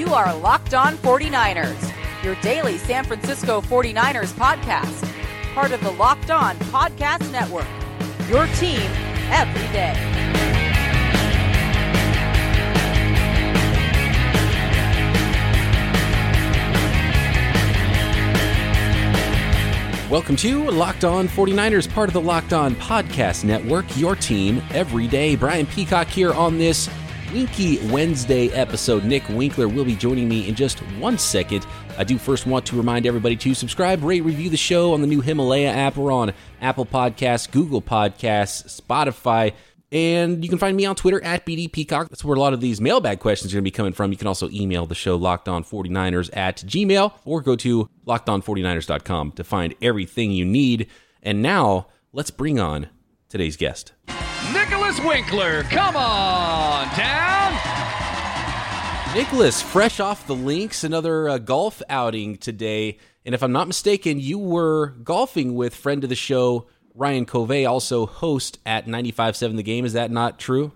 You are Locked On 49ers, your daily San Francisco 49ers podcast, part of the Locked On Podcast Network. Your team every day. Welcome to Locked On 49ers, part of the Locked On Podcast Network, your team every day. Brian Peacock here on this Winky Wednesday episode. Nick Winkler will be joining me in just one second. I do first want to remind everybody to subscribe, rate, review the show on the new Himalaya app. We're on Apple Podcasts, Google Podcasts, Spotify, and you can find me on Twitter at BD Peacock. That's where a lot of these mailbag questions are going to be coming from. You can also email the show lockedon49ers at gmail or go to lockedon49ers.com to find everything you need. And now let's bring on today's guest. Nicholas Winkler, come on down. Nicholas, fresh off the links, another uh, golf outing today. And if I'm not mistaken, you were golfing with friend of the show, Ryan Covey, also host at 95.7 The Game. Is that not true?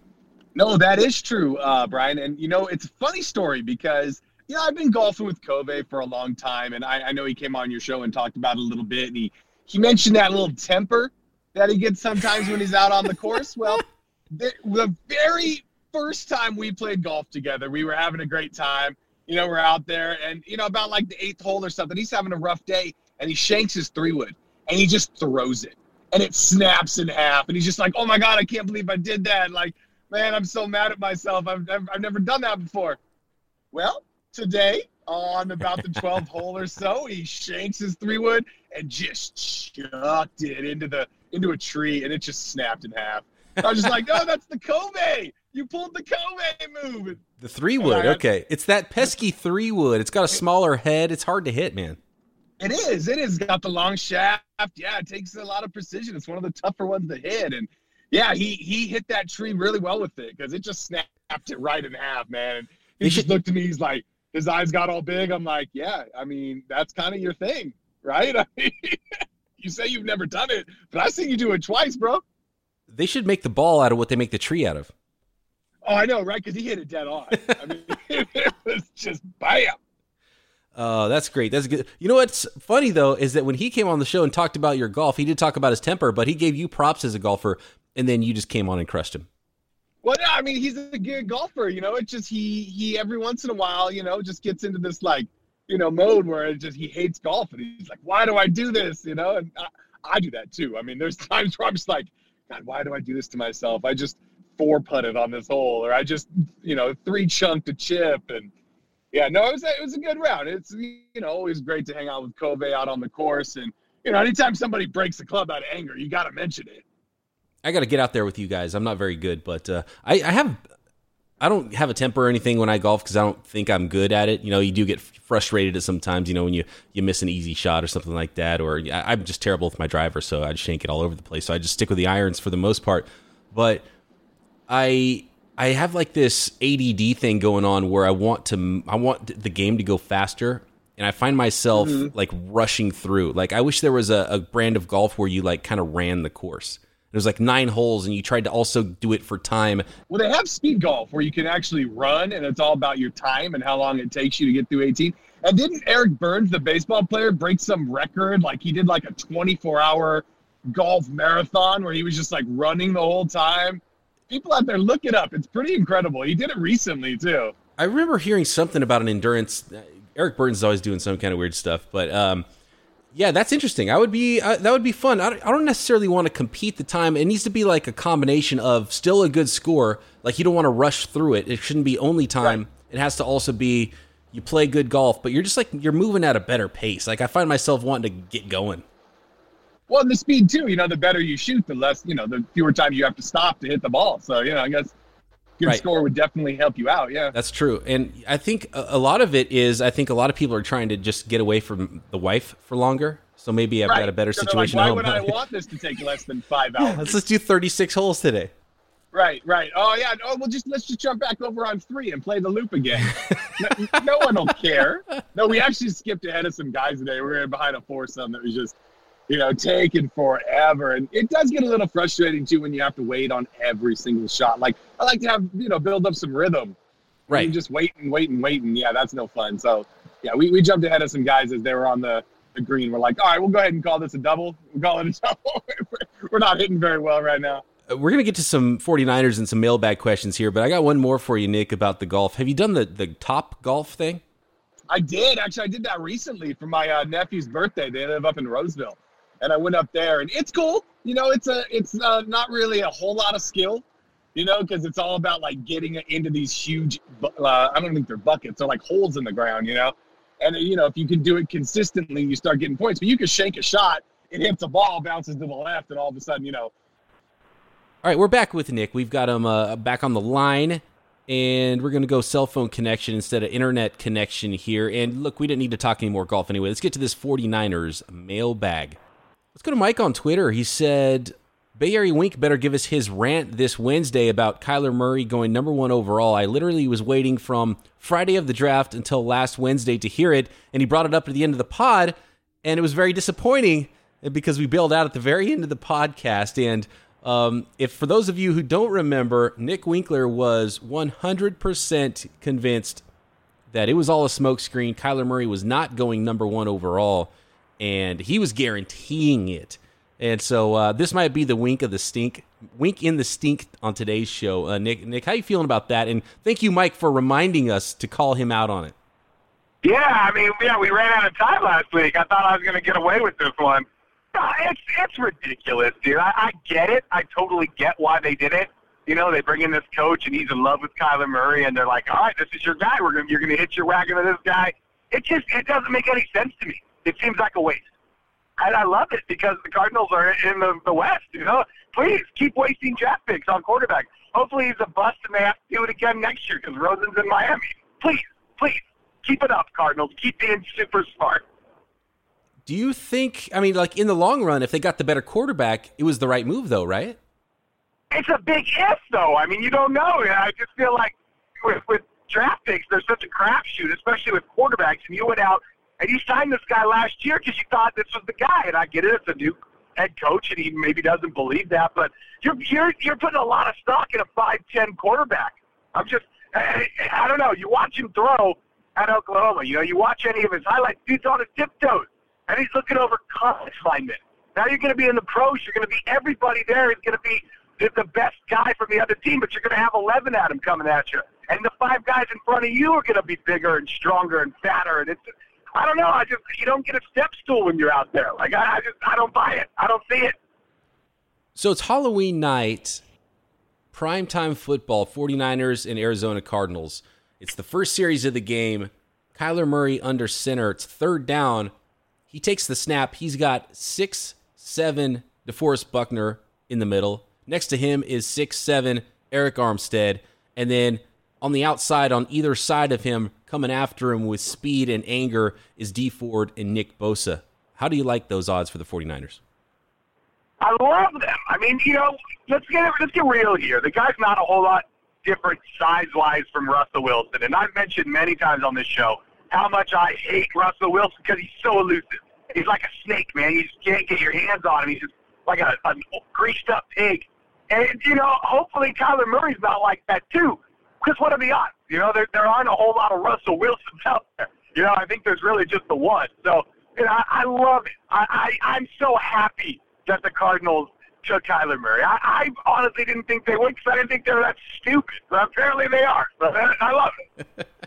No, that is true, uh, Brian. And, you know, it's a funny story because, you know, I've been golfing with Covey for a long time. And I, I know he came on your show and talked about it a little bit. And he, he mentioned that little temper that he gets sometimes when he's out on the course. Well, the, the very first time we played golf together, we were having a great time. You know, we're out there and, you know, about like the eighth hole or something, he's having a rough day and he shanks his three wood and he just throws it and it snaps in half. And he's just like, oh my God, I can't believe I did that. Like, man, I'm so mad at myself. I've, I've, I've never done that before. Well, today on about the 12th hole or so, he shanks his three wood and just chucked it into the into a tree and it just snapped in half. I was just like, oh, that's the Covey. You pulled the Covey move. The three wood, okay. It's that pesky three wood. It's got a smaller head. It's hard to hit, man. It is. It is. Got the long shaft. Yeah, it takes a lot of precision. It's one of the tougher ones to hit. And yeah, he he hit that tree really well with it because it just snapped it right in half, man. And he just looked at me. He's like, his eyes got all big. I'm like, yeah. I mean, that's kind of your thing, right? I mean, you say you've never done it, but I've seen you do it twice, bro. They should make the ball out of what they make the tree out of. Oh, I know, right? Because he hit it dead on. I mean, it was just bam. Oh, that's great. That's good. You know what's funny though is that when he came on the show and talked about your golf, he did talk about his temper, but he gave you props as a golfer, and then you just came on and crushed him. Well, no, I mean he's a good golfer. You know, it's just he he every once in a while, you know, just gets into this like you know mode where it just he hates golf and he's like, why do I do this? You know, and I, I do that too. I mean, there's times where I'm just like, God, why do I do this to myself? I just four putted on this hole, or I just you know three chunked a chip and yeah, no, it was a, it was a good round. It's you know always great to hang out with Covey out on the course, and you know anytime somebody breaks the club out of anger, you got to mention it. I got to get out there with you guys. I'm not very good, but uh, I, I have I don't have a temper or anything when I golf because I don't think I'm good at it. You know, you do get frustrated at sometimes. You know, when you you miss an easy shot or something like that, or I, I'm just terrible with my driver, so I just shank it all over the place. So I just stick with the irons for the most part. But I I have like this ADD thing going on where I want to I want the game to go faster and I find myself mm-hmm. like rushing through. Like I wish there was a, a brand of golf where you like kind of ran the course. There's like nine holes, and you tried to also do it for time. Well, they have speed golf where you can actually run, and it's all about your time and how long it takes you to get through 18. And didn't Eric Byrnes, the baseball player, break some record? Like he did like a 24 hour golf marathon where he was just like running the whole time people out there look it up. It's pretty incredible. He did it recently too. I remember hearing something about an endurance. Eric Byrnes is always doing some kind of weird stuff, but um, yeah, that's interesting. I would be uh, that would be fun. I don't, I don't necessarily want to compete the time. It needs to be like a combination of still a good score. Like you don't want to rush through it. It shouldn't be only time. Right. It has to also be you play good golf, but you're just like you're moving at a better pace. Like I find myself wanting to get going. Well, and the speed too. You know, the better you shoot, the less you know, the fewer time you have to stop to hit the ball. So you know, I guess good Right. score would definitely help you out. Yeah. That's true. And I think a lot of it is I think a lot of people are trying to just get away from the wife for longer. So maybe I've got a better So they're like, situation Why at home. would I want this to take less than five hours? let's just do 36 holes today. Right, right. Oh yeah. Oh, well, just let's just jump back over on three and play the loop again. no, no one will care. No, we actually skipped ahead of some guys today. We were behind a foursome that was just, you know, taking forever, and it does get a little frustrating too when you have to wait on every single shot. Like I like to have you know build up some rhythm. Right. Just wait and wait and wait, and yeah, that's no fun. So yeah, we, we jumped ahead of some guys as they were on the, the green. We're like, all right, we'll go ahead and call this a double. We'll call it a double. we're not hitting very well right now. Uh, We're going to get to some 49ers and some mailbag questions here, but I got one more for you, Nick, about the golf. Have you done the, the top golf thing? I did actually. I did that recently for my uh, nephew's birthday. They live up in Roseville, and I went up there, and it's cool. You know, it's a it's uh, not really a whole lot of skill, you know, because it's all about like getting into these huge. Uh, I don't think they're buckets. They're like holes in the ground, you know. And you know, if you can do it consistently, you start getting points. But you can shake a shot, it hits a ball, bounces to the left, and all of a sudden, you know, All right, we're back with Nick. We've got him uh, back on the line, and we're going to go cell phone connection instead of internet connection here. And look, we didn't need to talk any more golf anyway. Let's get to this 49ers mailbag. Let's go to Mike on Twitter. He said, Bay Area Wink better give us his rant this Wednesday about Kyler Murray going number one overall. I literally was waiting from Friday of the draft until last Wednesday to hear it, and he brought it up at the end of the pod, and it was very disappointing because we bailed out at the very end of the podcast. And um, if for those of you who don't remember, Nick Winkler was 100% convinced that it was all a smokescreen. Kyler Murray was not going number one overall, and he was guaranteeing it. And so uh, this might be the wink of the stink, wink in the stink on today's show. Uh, Nick, Nick, how you feeling about that? And thank you, Mike, for reminding us to call him out on it. Yeah, I mean, yeah, we ran out of time last week. I thought I was going to get away with this one. It's it's ridiculous, dude. I, I get it. I totally get why they did it. You know, they bring in this coach and he's in love with Kyler Murray, and they're like, "All right, this is your guy. We're gonna you're gonna hit your wagon with this guy." It just it doesn't make any sense to me. It seems like a waste. And I love it because the Cardinals are in the, the West. You know, please keep wasting draft picks on quarterbacks. Hopefully he's a bust and they have to do it again next year because Rosen's in Miami. Please, please keep it up, Cardinals. Keep being super smart. Do you think? I mean, like in the long run, if they got the better quarterback, it was the right move, though, right? It's a big if, though. I mean, you don't know. I just feel like with, with draft picks, there's such a crapshoot, especially with quarterbacks. And you went out and you signed this guy last year because you thought this was the guy. And I get it; it's a new head coach, and he maybe doesn't believe that. But you're you're you're putting a lot of stock in a five ten quarterback. I'm just, I, I don't know. You watch him throw at Oklahoma. You know, you watch any of his highlights. Dude's on his tiptoes, and he's looking over college linemen. Now you're going to be in the pros. You're going to be everybody there is going to be the, the best guy from the other team, but you're going to have 11 at him coming at you. And the five guys in front of you are going to be bigger and stronger and fatter. And it's, I don't know. I just, you don't get a step stool when you're out there. Like, I, I just, I don't buy it. I don't see it. So it's Halloween night, primetime football, 49ers and Arizona Cardinals. It's the first series of the game. Kyler Murray under center. It's third down. He takes the snap. He's got six, seven DeForest Buckner in the middle. Next to him is six, seven Arik Armstead. And then on the outside, on either side of him, coming after him with speed and anger, is Dee Ford and Nick Bosa. How do you like those odds for the 49ers? I love them. I mean, you know, let's get let's get real here. The guy's not a whole lot different size wise from Russell Wilson, and I've mentioned many times on this show how much I hate Russell Wilson because he's so elusive. He's like a snake, man. You just can't get your hands on him. He's just like a, a greased up pig. And you know, hopefully Kyler Murray's not like that too. Because what are the odds? You know, there there aren't a whole lot of Russell Wilsons out there. You know, I think there's really just the one. So, you know, I, I love it. I, I I'm so happy that the Cardinals took Kyler Murray. I, I honestly didn't think they would because I didn't think they were that stupid. But apparently they are. So I, love it.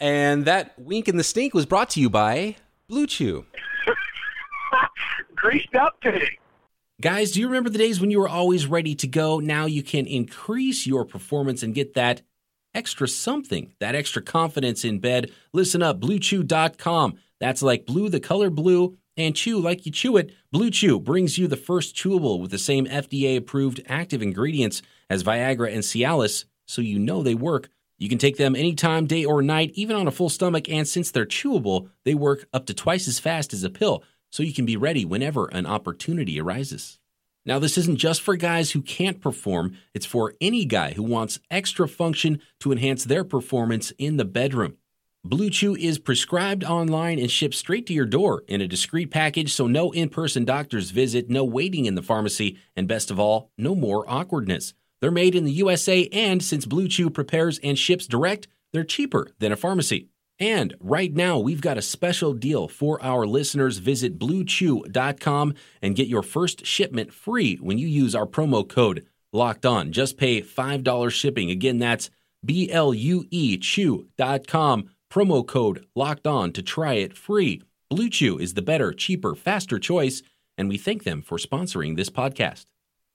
And that wink in the stink was brought to you by Blue Chew. Greased up pig. Guys, do you remember the days when you were always ready to go? Now you can increase your performance and get that extra something, that extra confidence in bed. Listen up, bluechew.com. That's like blue, the color blue, and chew like you chew it. Blue Chew brings you the first chewable with the same FDA approved active ingredients as Viagra and Cialis, so you know they work. You can take them anytime, day or night, even on a full stomach, and since they're chewable, they work up to twice as fast as a pill, so you can be ready whenever an opportunity arises. Now, this isn't just for guys who can't perform, it's for any guy who wants extra function to enhance their performance in the bedroom. Blue Chew is prescribed online and shipped straight to your door in a discreet package, so no in person doctor's visit, no waiting in the pharmacy, and best of all, no more awkwardness. They're made in the USA, and since Blue Chew prepares and ships direct, they're cheaper than a pharmacy. And right now, we've got a special deal for our listeners. Visit bluechew.com and get your first shipment free when you use our promo code locked on. Just pay $5 shipping. Again, that's B L U E chew.com. Promo code locked on to try it free. Blue Chew is the better, cheaper, faster choice, and we thank them for sponsoring this podcast.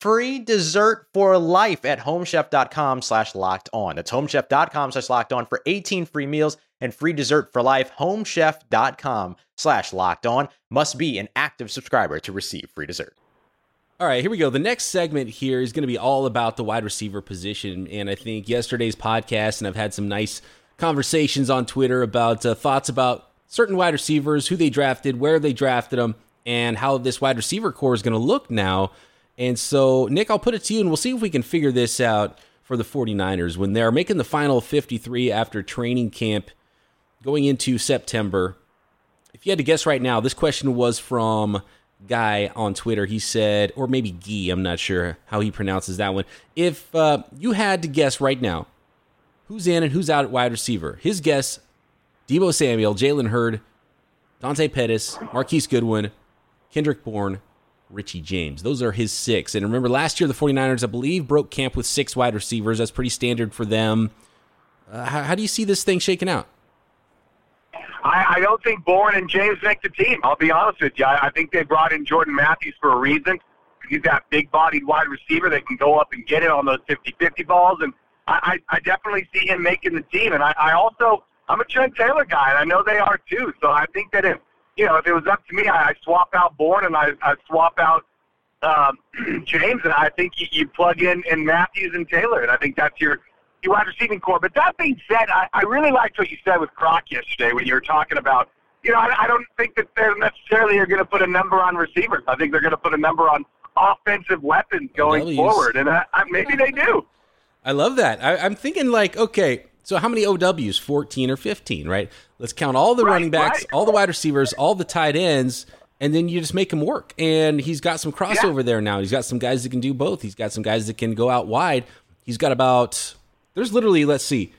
free dessert for life at homechef.com slash locked on. That's homechef.com slash locked on for 18 free meals and free dessert for life. Homechef.com slash locked on must be an active subscriber to receive free dessert. All right, here we go. The next segment here is going to be all about the wide receiver position. And I think yesterday's podcast, and I've had some nice conversations on Twitter about uh, thoughts about certain wide receivers, who they drafted, where they drafted them, and how this wide receiver core is going to look now and so, Nick, I'll put it to you, and we'll see if we can figure this out for the 49ers when they're making the final 53 after training camp going into September. If you had to guess right now, this question was from Guy on Twitter. He said, or maybe Gee, I'm not sure how he pronounces that one. If uh, you had to guess right now, who's in and who's out at wide receiver? His guess Deebo Samuel, Jalen Hurd, Dante Pettis, Marquise Goodwin, Kendrick Bourne, Richie James. Those are his six. And remember, last year, the 49ers, I believe, broke camp with six wide receivers. That's pretty standard for them. Uh, how, how, do you see this thing shaking out? I, I, don't think Bourne and James make the team. I'll be honest with you. I, I think they brought in Jordan Matthews for a reason. He's that big bodied wide receiver that can go up and get it on those 50 50 balls. And I, I, definitely see him making the team. And I, I also, I'm a Trent Taylor guy, and I know they are too. So I think that if you know, if it was up to me, I, I'd swap out Bourne and I, I'd swap out um, James, and I think you, you plug in and Matthews and Taylor, and I think that's your your wide receiving core. But that being said, I, I really liked what you said with Croc yesterday when you were talking about. You know, I, I don't think that they're necessarily are going to put a number on receivers. I think they're going to put a number on offensive weapons going W's. forward, and I, I, maybe they do. I love that. I, I'm thinking like, okay, so how many OWs? 14 or 15, right? Let's count all the right, running backs, right. all the wide receivers, all the tight ends, and then you just make him work. And he's got some crossover yeah. there now. He's got some guys that can do both. He's got some guys that can go out wide. He's got about there's literally let's see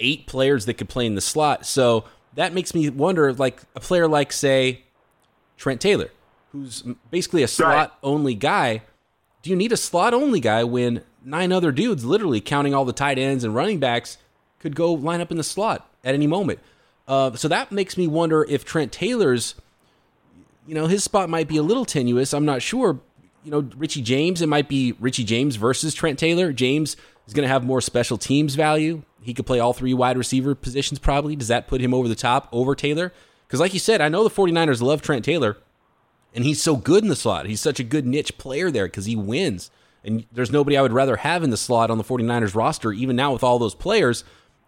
eight players that could play in the slot. So that makes me wonder like a player like say Trent Taylor, who's basically a slot only guy. Do you need a slot only guy when nine other dudes, literally counting all the tight ends and running backs, could go line up in the slot at any moment. Uh, so that makes me wonder if Trent Taylor's, you know, his spot might be a little tenuous. I'm not sure. You know, Richie James, it might be Richie James versus Trent Taylor. James is going to have more special teams value. He could play all three wide receiver positions probably. Does that put him over the top over Taylor? Because, like you said, I know the 49ers love Trent Taylor, and he's so good in the slot. He's such a good niche player there because he wins. And there's nobody I would rather have in the slot on the 49ers roster, even now with all those players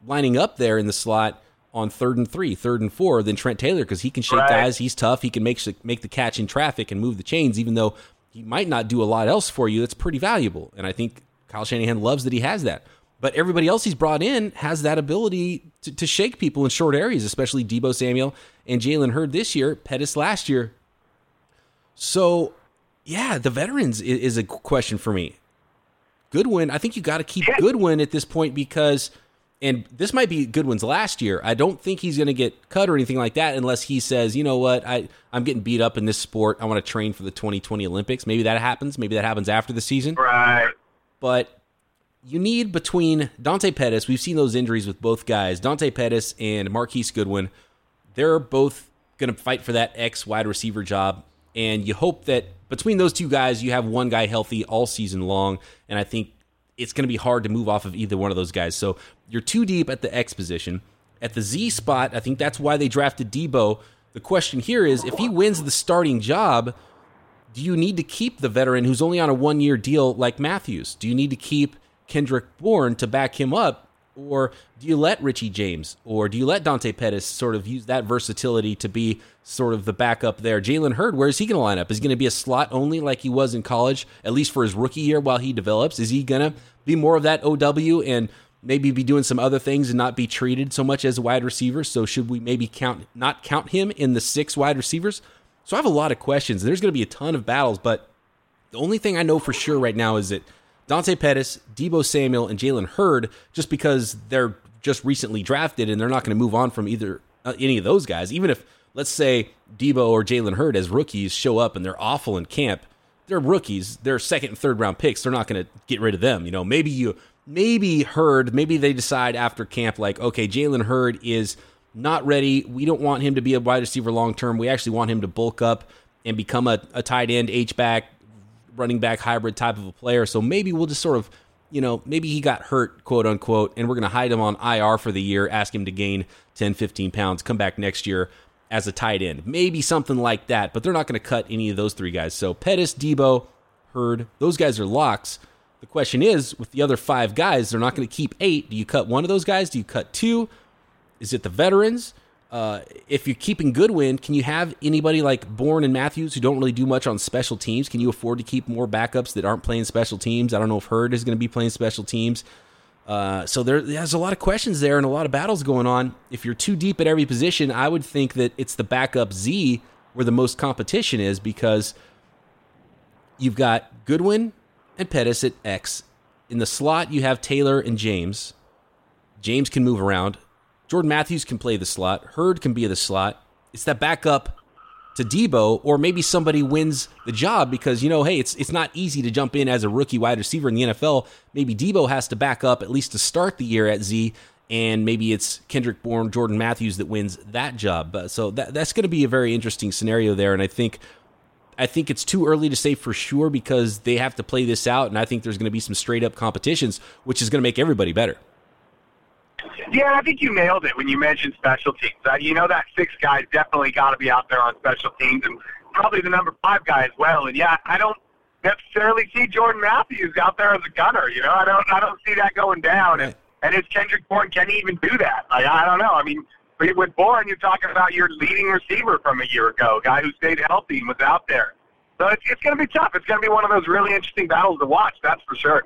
lining up there in the slot on third and three, third and four than Trent Taylor because he can shake right. guys. He's tough. He can make make the catch in traffic and move the chains, even though he might not do a lot else for you. That's pretty valuable. And I think Kyle Shanahan loves that he has that. But everybody else he's brought in has that ability to, to shake people in short areas, especially Deebo Samuel and Jalen Hurd this year, Pettis last year. So Yeah, the veterans is, is a question for me. Goodwin, I think you got to keep. Goodwin at this point because, and this might be Goodwin's last year. I don't think he's going to get cut or anything like that unless he says, you know what, I I'm getting beat up in this sport. I want to train for the 2020 Olympics. Maybe that happens. Maybe that happens after the season. Right. But you need between Dante Pettis. We've seen those injuries with both guys, Dante Pettis and Marquise Goodwin. They're both going to fight for that X wide receiver job, and you hope that between those two guys, you have one guy healthy all season long. And I think it's going to be hard to move off of either one of those guys. So you're too deep at the X position. At the Z spot, I think that's why they drafted Deebo. The question here is if he wins the starting job, do you need to keep the veteran who's only on a one year deal like Matthews? Do you need to keep Kendrick Bourne to back him up? Or do you let Richie James or do you let Dante Pettis sort of use that versatility to be sort of the backup there? Jalen Hurd, where is he going to line up? Is he going to be a slot only like he was in college, at least for his rookie year while he develops? Is he going to be more of that OW and maybe be doing some other things and not be treated so much as a wide receiver? So should we maybe count not count him in the six wide receivers? So I have a lot of questions. There's going to be a ton of battles, but the only thing I know for sure right now is that Dante Pettis, Deebo Samuel, and Jalen Hurd, just because they're just recently drafted and they're not going to move on from either uh, any of those guys, even if let's say Deebo or Jalen Hurd as rookies show up and they're awful in camp, they're rookies, they're second and third round picks. They're not going to get rid of them. You know, maybe you maybe Hurd, maybe they decide after camp like, okay, Jalen Hurd is not ready. We don't want him to be a wide receiver long term. We actually want him to bulk up and become a, a tight end, H back, running back hybrid type of a player. So maybe we'll just sort of, you know, maybe he got hurt, quote unquote, and we're going to hide him on IR for the year, ask him to gain 10, 15 pounds, come back next year as a tight end. Maybe something like that, but they're not going to cut any of those three guys. So Pettis, Deebo, Hurd, those guys are locks. The question is, with the other five guys, they're not going to keep eight. Do you cut one of those guys? Do you cut two? Is it the veterans? Uh, if you're keeping Goodwin, can you have anybody like Bourne and Matthews who don't really do much on special teams? Can you afford to keep more backups that aren't playing special teams? I don't know if Hurd is going to be playing special teams. Uh, so there, there's a lot of questions there and a lot of battles going on. If you're too deep at every position, I would think that it's the backup Z where the most competition is because you've got Goodwin and Pettis at X. In the slot, you have Taylor and James. James can move around. Jordan Matthews can play the slot. Hurd can be the slot. It's that backup to Deebo, or maybe somebody wins the job because you know, hey, it's it's not easy to jump in as a rookie wide receiver in the NFL. Maybe Deebo has to back up at least to start the year at Z, and maybe it's Kendrick Bourne, Jordan Matthews that wins that job. So that that's going to be a very interesting scenario there, and I think. I think it's too early to say for sure because they have to play this out, and I think there's going to be some straight up competitions, which is going to make everybody better. Yeah, I think you nailed it when you mentioned special teams. Uh, you know that six guy definitely got to be out there on special teams, and probably the number five guy as well. And yeah, I don't necessarily see Jordan Matthews out there as a gunner. You know, I don't, I don't see that going down. And and is Kendrick Bourne can he even do that? Like, I don't know. I mean, with Bourne, you're talking about your leading receiver from a year ago, a guy who stayed healthy and was out there. So it's, it's going to be tough. It's going to be one of those really interesting battles to watch. That's for sure.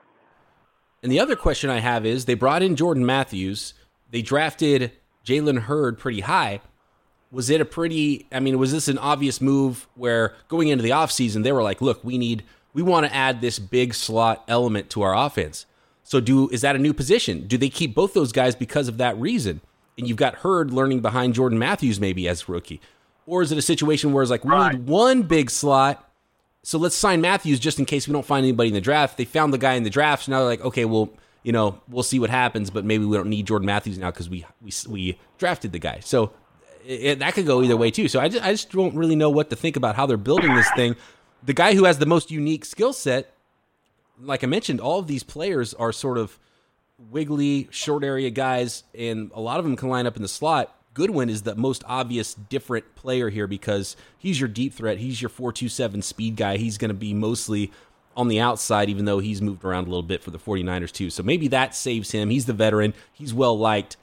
And the other question I have is they brought in Jordan Matthews. They drafted Jalen Hurd pretty high. Was it a pretty, I mean, was this an obvious move where going into the offseason, they were like, look, we need, we want to add this big slot element to our offense. So do, is that a new position? Do they keep both those guys because of that reason? And you've got Hurd learning behind Jordan Matthews maybe as rookie. Or is it a situation where it's like, we Right. need one big slot so let's sign Matthews just in case we don't find anybody in the draft. They found the guy in the draft, so now they're like, okay, well, you know, we'll see what happens, but maybe we don't need Jordan Matthews now because we, we we drafted the guy. So it, that could go either way too. So I just, I just don't really know what to think about how they're building this thing. The guy who has the most unique skill set, like I mentioned, all of these players are sort of wiggly, short area guys, and a lot of them can line up in the slot. Goodwin is the most obvious different player here because he's your deep threat. He's your 427 speed guy. He's going to be mostly on the outside, even though he's moved around a little bit for the 49ers too. So maybe that saves him. He's the veteran. He's well liked.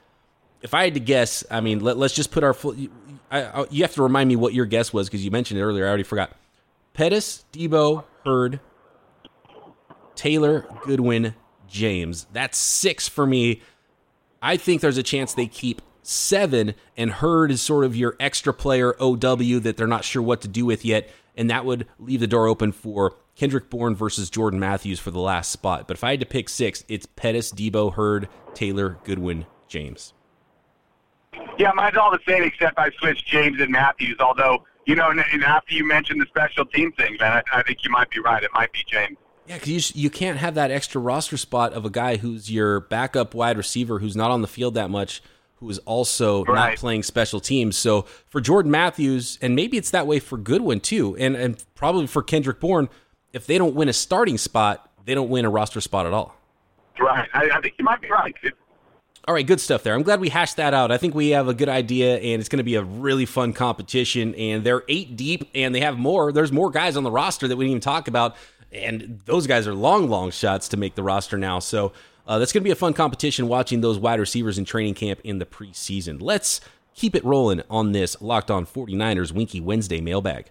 If I had to guess, I mean, let, us just put our full. I, I, you have to remind me what your guess was because you mentioned it earlier. I already forgot. Pettis, Deebo, Hurd, Taylor, Goodwin, James. That's six for me. I think there's a chance they keep seven, and Hurd is sort of your extra player OW that they're not sure what to do with yet. and that would leave the door open for Kendrick Bourne versus Jordan Matthews for the last spot. But if I had to pick six, it's Pettis, Deebo, Hurd, Taylor, Goodwin, James. Yeah, mine's all the same except I switched James and Matthews. Although you know, and after you mentioned the special team thing, man, I, I think you might be right. It might be James. Yeah, because you, you can't have that extra roster spot of a guy who's your backup wide receiver who's not on the field that much, who is also Right. not playing special teams. So for Jordan Matthews, and maybe it's that way for Goodwin too, and, and probably for Kendrick Bourne, if they don't win a starting spot, they don't win a roster spot at all. Right. I, I think you might be right. It, All right, good stuff there. I'm glad we hashed that out. I think we have a good idea, and it's going to be a really fun competition. And they're eight deep, and they have more. There's more guys on the roster that we didn't even talk about, and those guys are long, long shots to make the roster now. So uh, that's going to be a fun competition watching those wide receivers in training camp in the preseason. Let's keep it rolling on this Locked On 49ers Winky Wednesday mailbag.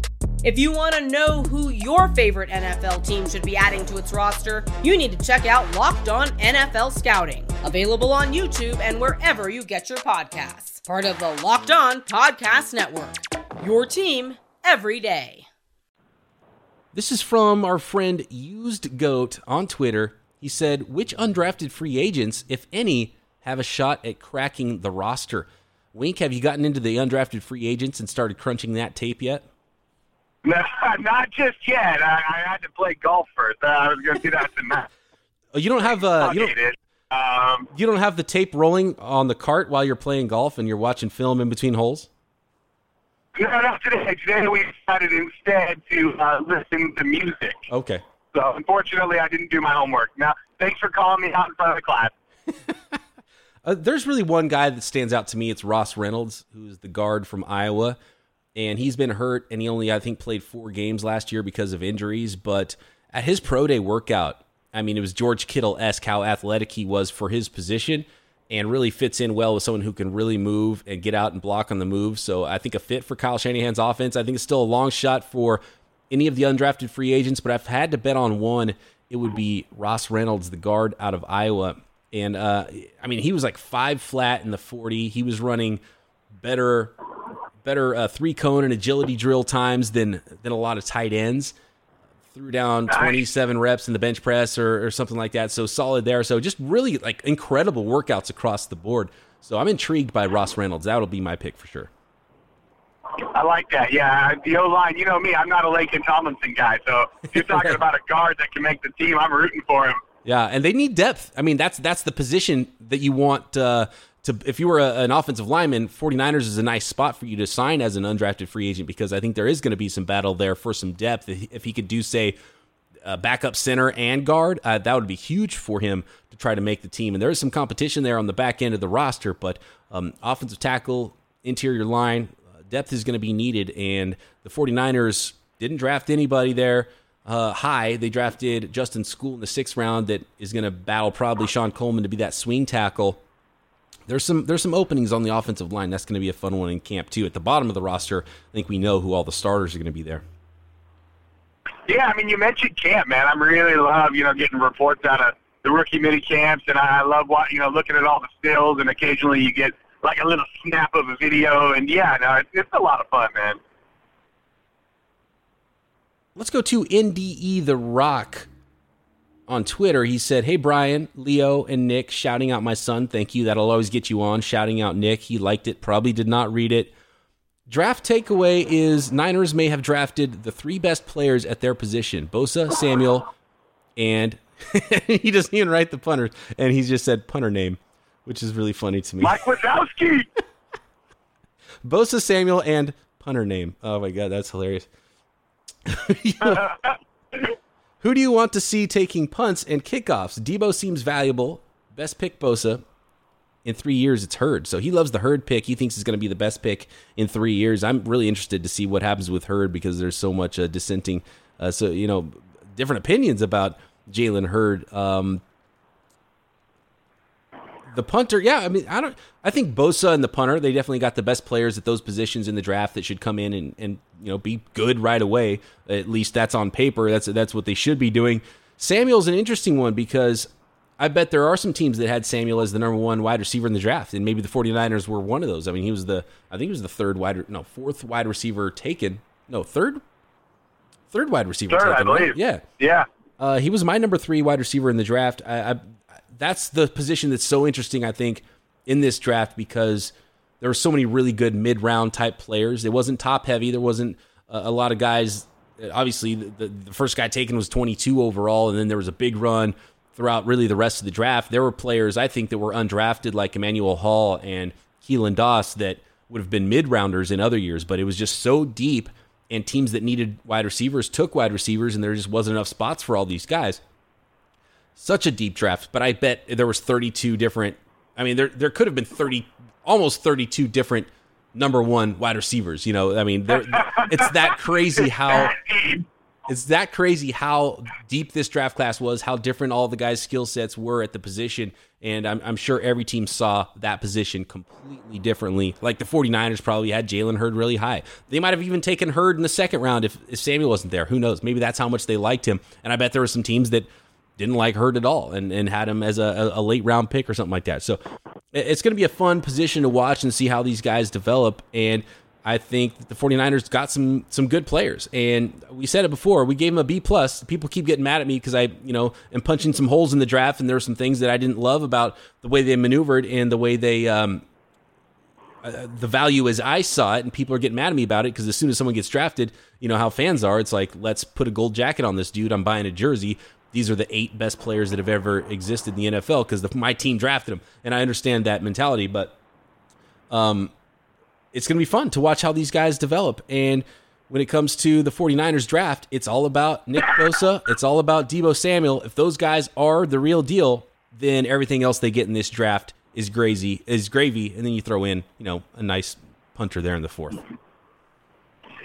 If you want to know who your favorite NFL team should be adding to its roster, you need to check out Locked On NFL Scouting, available on YouTube and wherever you get your podcasts. Part of the Locked On Podcast Network. Your team every day. This is from our friend Used Goat on Twitter. He said, Which undrafted free agents, if any, have a shot at cracking the roster? Wink, have you gotten into the undrafted free agents and started crunching that tape yet? No, not just yet. I, I had to play golf first. Uh, I was going to do that tonight. Oh, you don't have uh, you don't. Um, you don't have the tape rolling on the cart while you're playing golf and you're watching film in between holes. no, not today. Today we decided instead to uh, listen to music. Okay. So unfortunately, I didn't do my homework. Now, thanks for calling me out in front of the class. Uh, there's really one guy that stands out to me. It's Ross Reynolds, who's the guard from Iowa, and he's been hurt, and he only I think played four games last year because of injuries. But at his pro day workout, I mean, it was George Kittle esque how athletic he was for his position, and really fits in well with someone who can really move and get out and block on the move. So I think a fit for Kyle Shanahan's offense. I think it's still a long shot for any of the undrafted free agents, but I've had to bet on one, it would be Ross Reynolds, the guard out of Iowa. And uh, I mean, he was like five flat in the 40. He was running better, better uh, three cone and agility drill times than than a lot of tight ends. Threw down 27 reps in the bench press or, or something like that. So solid there. So just really like incredible workouts across the board. So I'm intrigued by Ross Reynolds. That'll be my pick for sure. I like that. Yeah, the O line. You know me. I'm not a Laken Tomlinson guy. So if you're talking about a guard that can make the team. I'm rooting for him. Yeah, and they need depth. I mean, that's that's the position that you want uh, to. If you were a, an offensive lineman, 49ers is a nice spot for you to sign as an undrafted free agent because I think there is going to be some battle there for some depth. If he could do say uh, backup center and guard, uh, that would be huge for him to try to make the team. And there is some competition there on the back end of the roster, but um, offensive tackle, interior line, uh, depth is going to be needed. And the 49ers didn't draft anybody there uh, high. They drafted Justin Skule in the sixth round that is going to battle probably Shon Coleman to be that swing tackle. There's some there's some openings on the offensive line. That's going to be a fun one in camp too. At the bottom of the roster, I think we know who all the starters are going to be there. Yeah, I mean, you mentioned camp, man. I'm really love, you know, getting reports out of the rookie mini camps, and I love what you know, looking at all the stills, and occasionally you get like a little snap of a video, and yeah, no, it's, it's a lot of fun, man. Let's go to NDE The Rock on Twitter. He said, Hey, Brian, Leo, and Nick, shouting out my son. Thank you. That'll always get you on. Shouting out Nick. He liked it, probably did not read it. Draft takeaway is Niners may have drafted the three best players at their position Bosa, Samuel, and he doesn't even write the punters. And he just said punter name, which is really funny to me. Mike Wazowski. Bosa, Samuel, and punter name. Oh my God, that's hilarious. Who do you want to see taking punts and kickoffs? Deebo seems valuable. Best pick Bosa. In three years, it's Hurd. So he loves the Hurd pick. He thinks it's going to be the best pick in three years. I'm really interested to see what happens with Hurd because there's so much uh, dissenting. Uh, so, you know, different opinions about Jalen Hurd. Um, the punter, yeah, I mean, I don't. I think Bosa and the punter, they definitely got the best players at those positions in the draft that should come in and, and you know be good right away. At least that's on paper. That's that's what they should be doing. Samuel's an interesting one because I bet there are some teams that had Samuel as the number one wide receiver in the draft, and maybe the 49ers were one of those. I mean, he was the I think he was the third wide no fourth wide receiver taken. No third, third wide receiver. Third, taken, I believe. Right? Yeah, Yeah. uh, he was my number three wide receiver in the draft. I, I, that's the position that's so interesting, I think, in this draft because there were so many really good mid round type players. It wasn't top heavy. There wasn't a, a lot of guys. Obviously, the, the first guy taken was 22 overall, and then there was a big run throughout really the rest of the draft. There were players I think that were undrafted, like Emmanuel Hall and Keelan Doss, that would have been mid rounders in other years, but it was just so deep. And teams that needed wide receivers took wide receivers, and there just wasn't enough spots for all these guys such a deep draft, but I bet there was 32 different. I mean, there there could have been 30, almost 32 different number one wide receivers. You know, I mean, it's that crazy how it's that crazy how deep this draft class was, how different all the guys' skill sets were at the position. And I'm, I'm sure every team saw that position completely differently. Like the 49ers probably had Jalen Hurd really high. They might have even taken Hurd in the second round if, if Samuel wasn't there. Who knows? Maybe that's how much they liked him. And I bet there were some teams that didn't like Hurd at all and, and had him as a, a late round pick or something like that. So it's going to be a fun position to watch and see how these guys develop. And I think the 49ers got some some good players. And we said it before, we gave them a B plus. People keep getting mad at me because I, you know, am punching some holes in the draft and there were some things that I didn't love about the way they maneuvered and the way they um uh, the value as I saw it, and people are getting mad at me about it because as soon as someone gets drafted, you know how fans are. It's like, let's put a gold jacket on this dude. I'm buying a jersey. These are the eight best players that have ever existed in the NFL because my team drafted them, and I understand that mentality. But um, it's going to be fun to watch how these guys develop. And when it comes to the 49ers draft, it's all about Nick Bosa. It's all about Deebo Samuel. If those guys are the real deal, then everything else they get in this draft is crazy, is gravy. And then you throw in, you know, a nice punter there in the fourth.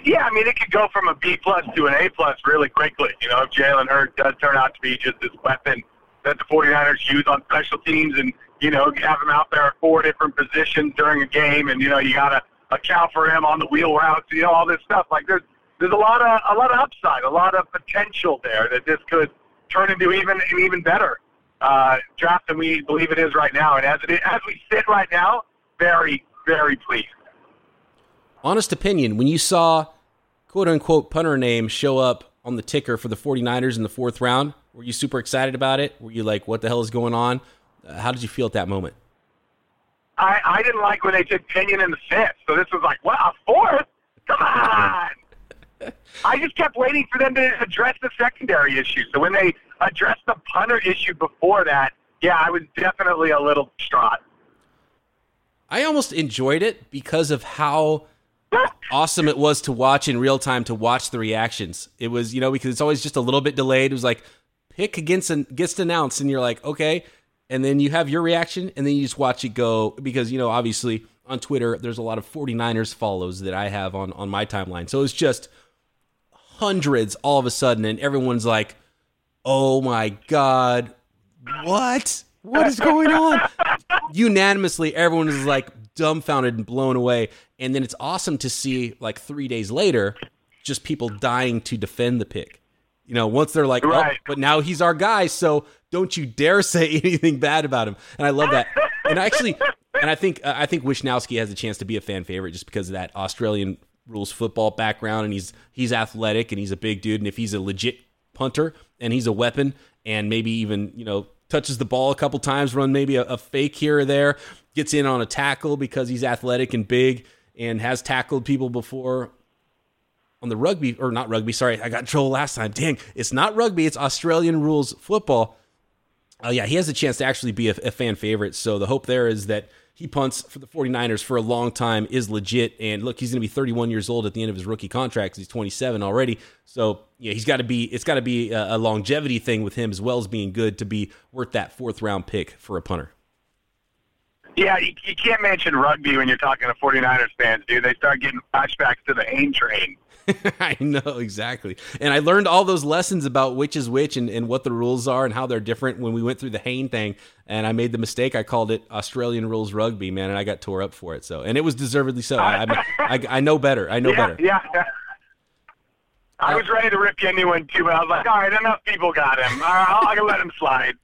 Yeah, I mean, it could go from a B plus to an A plus really quickly. You know, if Jalen Hurd does turn out to be just this weapon that the 49ers use on special teams and, you know, have him out there at four different positions during a game and, you know, you got to account for him on the wheel routes, you know, all this stuff. Like there's there's a lot of a lot of upside, a lot of potential there that this could turn into even an even better uh, draft than we believe it is right now. And as it is, as we sit right now, very very pleased. Honest opinion, when you saw quote unquote punter name show up on the ticker for the 49ers in the fourth round, were you super excited about it? Were you like, what the hell is going on? Uh, how did you feel at that moment? I, I didn't like when they took Pinion in the fifth. So this was like, what, a fourth? Come on. I just kept waiting for them to address the secondary issue. So when they addressed the punter issue before that, yeah, I was definitely a little distraught. I almost enjoyed it because of how awesome it was to watch in real time to watch the reactions. It was, you know, because it's always just a little bit delayed. It was like pick against an, gets announced and you're like, okay, and then you have your reaction and then you just watch it go because you know obviously on Twitter there's a lot of 49ers follows that I have on on my timeline. So it's just hundreds all of a sudden and everyone's like, "Oh my god. What? What is going on?" Unanimously everyone is like dumbfounded and blown away. And then it's awesome to see like 3 days later just people dying to defend the pick. You know, once they're like, right. oh, but now he's our guy, so don't you dare say anything bad about him. And I love that. And I actually, and I think uh, I think Wishnowsky has a chance to be a fan favorite just because of that Australian rules football background, and he's he's athletic and he's a big dude, and if he's a legit punter and he's a weapon, and maybe even you know touches the ball a couple times, run maybe a, a fake here or there, gets in on a tackle because he's athletic and big and has tackled people before on the rugby or not rugby. Sorry, I got in trouble last time. Dang, it's not rugby. It's Australian rules football. Oh yeah, he has a chance to actually be a, a, fan favorite. So the hope there is that he punts for the 49ers for a long time is legit. And look, he's going to be 31 years old at the end of his rookie contract. He's 27 already. So yeah, he's got to be. It's got to be a, a longevity thing with him as well as being good to be worth that fourth round pick for a punter. Yeah, you, you can't mention rugby when you're talking to 49ers fans, dude. They start getting flashbacks to the Hayne train. I know exactly. And I learned all those lessons about which is which and, and what the rules are and how they're different when we went through the Hayne thing. And I made the mistake. I called it Australian rules rugby, man, and I got tore up for it. So, and it was deservedly so. I, I, I, I know better. I know yeah, better. Yeah. I was ready to rip you a new one too, but I was like, all right, enough people got him. All right, I'll, I'll let him slide.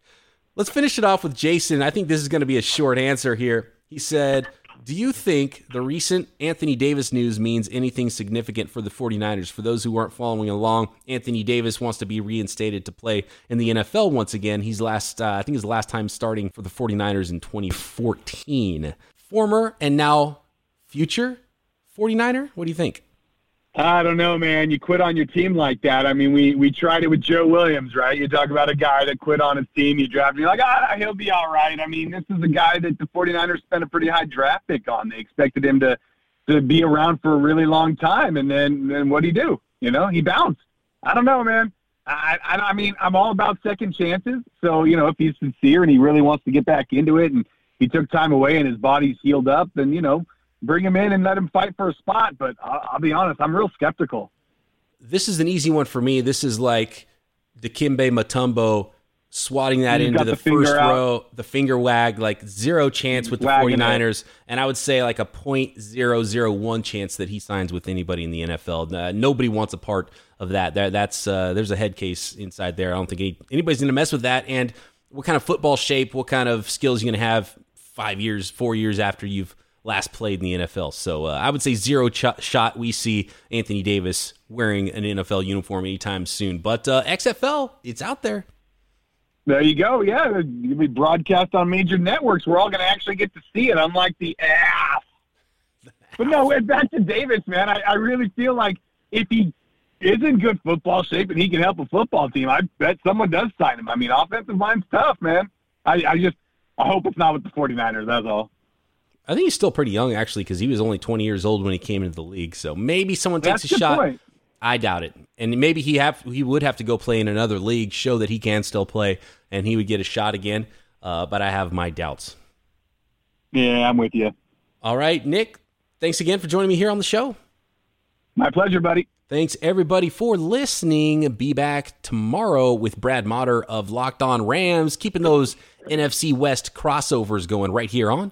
Let's finish it off with Jason. I think this is going to be a short answer here. He said, Do you think the recent Anthony Davis news means anything significant for the 49ers? For those who aren't following along, Anthony Davis wants to be reinstated to play in the NFL once again. He's last, uh, I think his last time starting for the 49ers in 2014. Former and now future 49er? What do you think? I don't know, man. You quit on your team like that. I mean, we we tried it with Joe Williams, right? You talk about a guy that quit on his team. You draft, you're like, ah, he'll be all right. I mean, this is a guy that the 49ers spent a pretty high draft pick on. They expected him to to be around for a really long time, and then then what would he do? You know, he bounced. I don't know, man. I, I I mean, I'm all about second chances. So you know, if he's sincere and he really wants to get back into it, and he took time away and his body's healed up, then you know bring him in and let him fight for a spot. But I'll, I'll be honest, I'm real skeptical. This is an easy one for me. This is like Dikembe Mutombo swatting that He's into the, the first out. row, the finger wag, like zero chance with the Wagging 49ers. And I would say like a 0.001 chance that he signs with anybody in the NFL. Uh, nobody wants a part of that. that that's uh, There's a head case inside there. I don't think any, anybody's going to mess with that. And what kind of football shape, what kind of skills you going to have five years, four years after you've last played in the NFL. So uh, I would say zero ch- shot we see Anthony Davis wearing an NFL uniform anytime soon. But uh, XFL, it's out there. There you go. Yeah, it'll be broadcast on major networks. We're all going to actually get to see it, unlike the ass. But no, back to Davis, man. I, I really feel like if he is in good football shape and he can help a football team, I bet someone does sign him. I mean, offensive line's tough, man. I, I just I hope it's not with the 49ers. That's all. I think he's still pretty young, actually, because he was only 20 years old when he came into the league. So maybe someone takes That's a shot. point. I doubt it. And maybe he have he would have to go play in another league, show that he can still play, and he would get a shot again. Uh, but I have my doubts. Yeah, I'm with you. All right, Nick. Thanks again for joining me here on the show. My pleasure, buddy. Thanks everybody for listening. Be back tomorrow with Brad Motter of Locked On Rams, keeping those NFC West crossovers going right here on